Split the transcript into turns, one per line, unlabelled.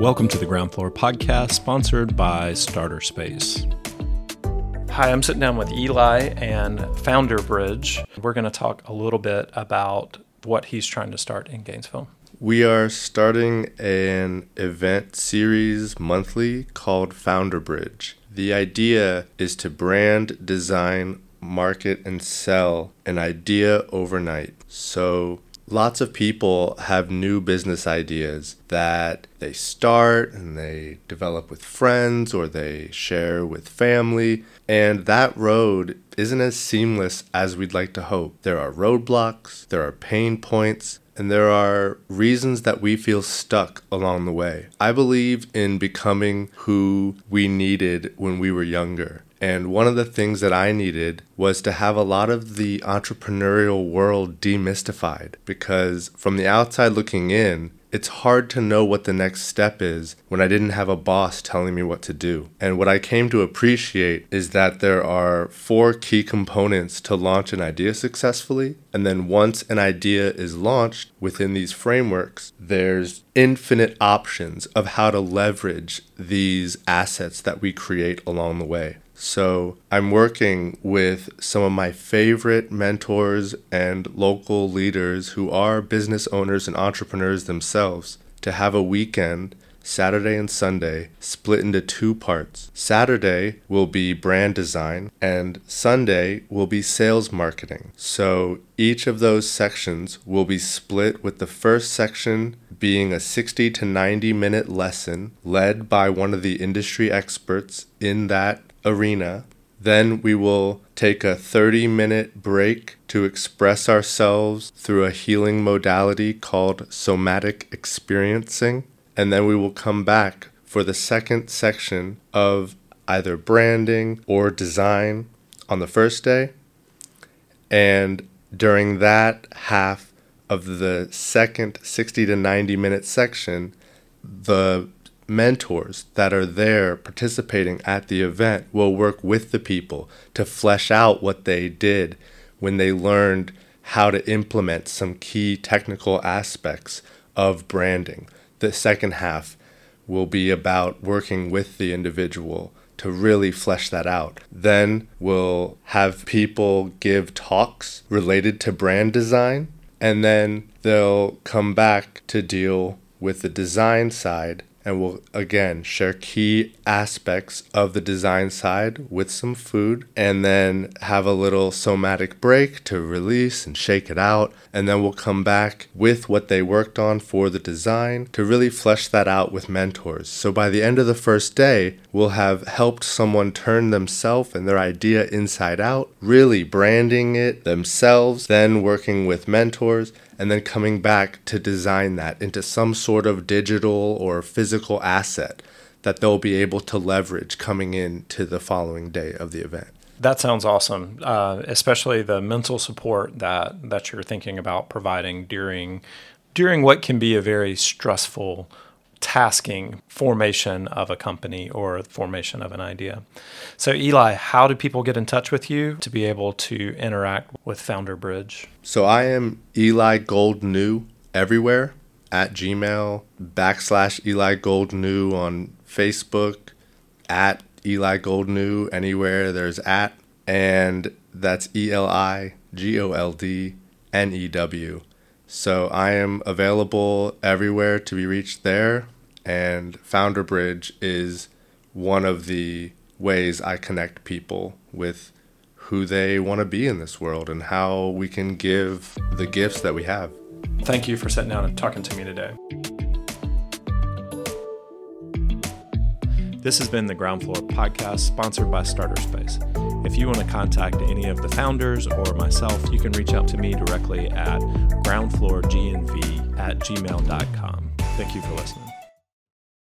Welcome to the Ground Floor Podcast, sponsored by Starter Space.
Hi, I'm sitting down with Eli and Founder Bridge. We're going to talk a little bit about what he's trying to start in Gainesville.
We are starting an event series monthly called Founder Bridge. The idea is to brand, design, market, and sell an idea overnight. So lots of people have new business ideas that they start and they develop with friends or they share with family. And that road isn't as seamless as we'd like to hope. There are roadblocks, there are pain points, and there are reasons that we feel stuck along the way. I believe in becoming who we needed when we were younger. And one of the things that I needed was to have a lot of the entrepreneurial world demystified because from the outside looking in, it's hard to know what the next step is when I didn't have a boss telling me what to do. And what I came to appreciate is that there are four key components to launch an idea successfully. And then once an idea is launched within these frameworks, there's infinite options of how to leverage these assets that we create along the way. So I'm working with some of my favorite mentors and local leaders who are business owners and entrepreneurs themselves to have a weekend. Saturday and Sunday split into two parts. Saturday will be brand design, and Sunday will be sales marketing. So each of those sections will be split with the first section being a 60 to 90 minute lesson led by one of the industry experts in that arena. Then we will take a 30 minute break to express ourselves through a healing modality called somatic experiencing. And then we will come back for the second section of either branding or design on the first day. And during that half of the second 60 to 90 minute section, the mentors that are there participating at the event will work with the people to flesh out what they did when they learned how to implement some key technical aspects of branding. The second half will be about working with the individual to really flesh that out. Then we'll have people give talks related to brand design, and then they'll come back to deal with the design side and we'll again share key aspects of the design side with some food and then have a little somatic break to release and shake it out. And then we'll come back with what they worked on for the design to really flesh that out with mentors. So by the end of the first day we'll have helped someone turn themselves and their idea inside out really branding it themselves then working with mentors and then coming back to design that into some sort of digital or physical asset that they'll be able to leverage coming into the following day of the event.
That sounds awesome, uh, especially the mental support that that you're thinking about providing during during what can be a very stressful tasking formation of a company or formation of an idea. So, Eli, how do people get in touch with you to be able to interact with Founder Bridge?
So, I am Eli Gold New everywhere at Gmail, backslash Eli Gold New on Facebook, at Eli Gold New anywhere there's at, and that's E L I G O L D N E W. So I am available everywhere to be reached there and Founder Bridge is one of the ways I connect people with who they want to be in this world and how we can give the gifts that we have.
Thank you for sitting down and talking to me today. This has been the Ground Floor podcast sponsored by Starter Space. If you want to contact any of the founders or myself, you can reach out to me directly at groundfloorgnv at gmail.com. Thank you for listening.